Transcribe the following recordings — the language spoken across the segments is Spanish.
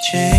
Change.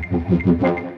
thank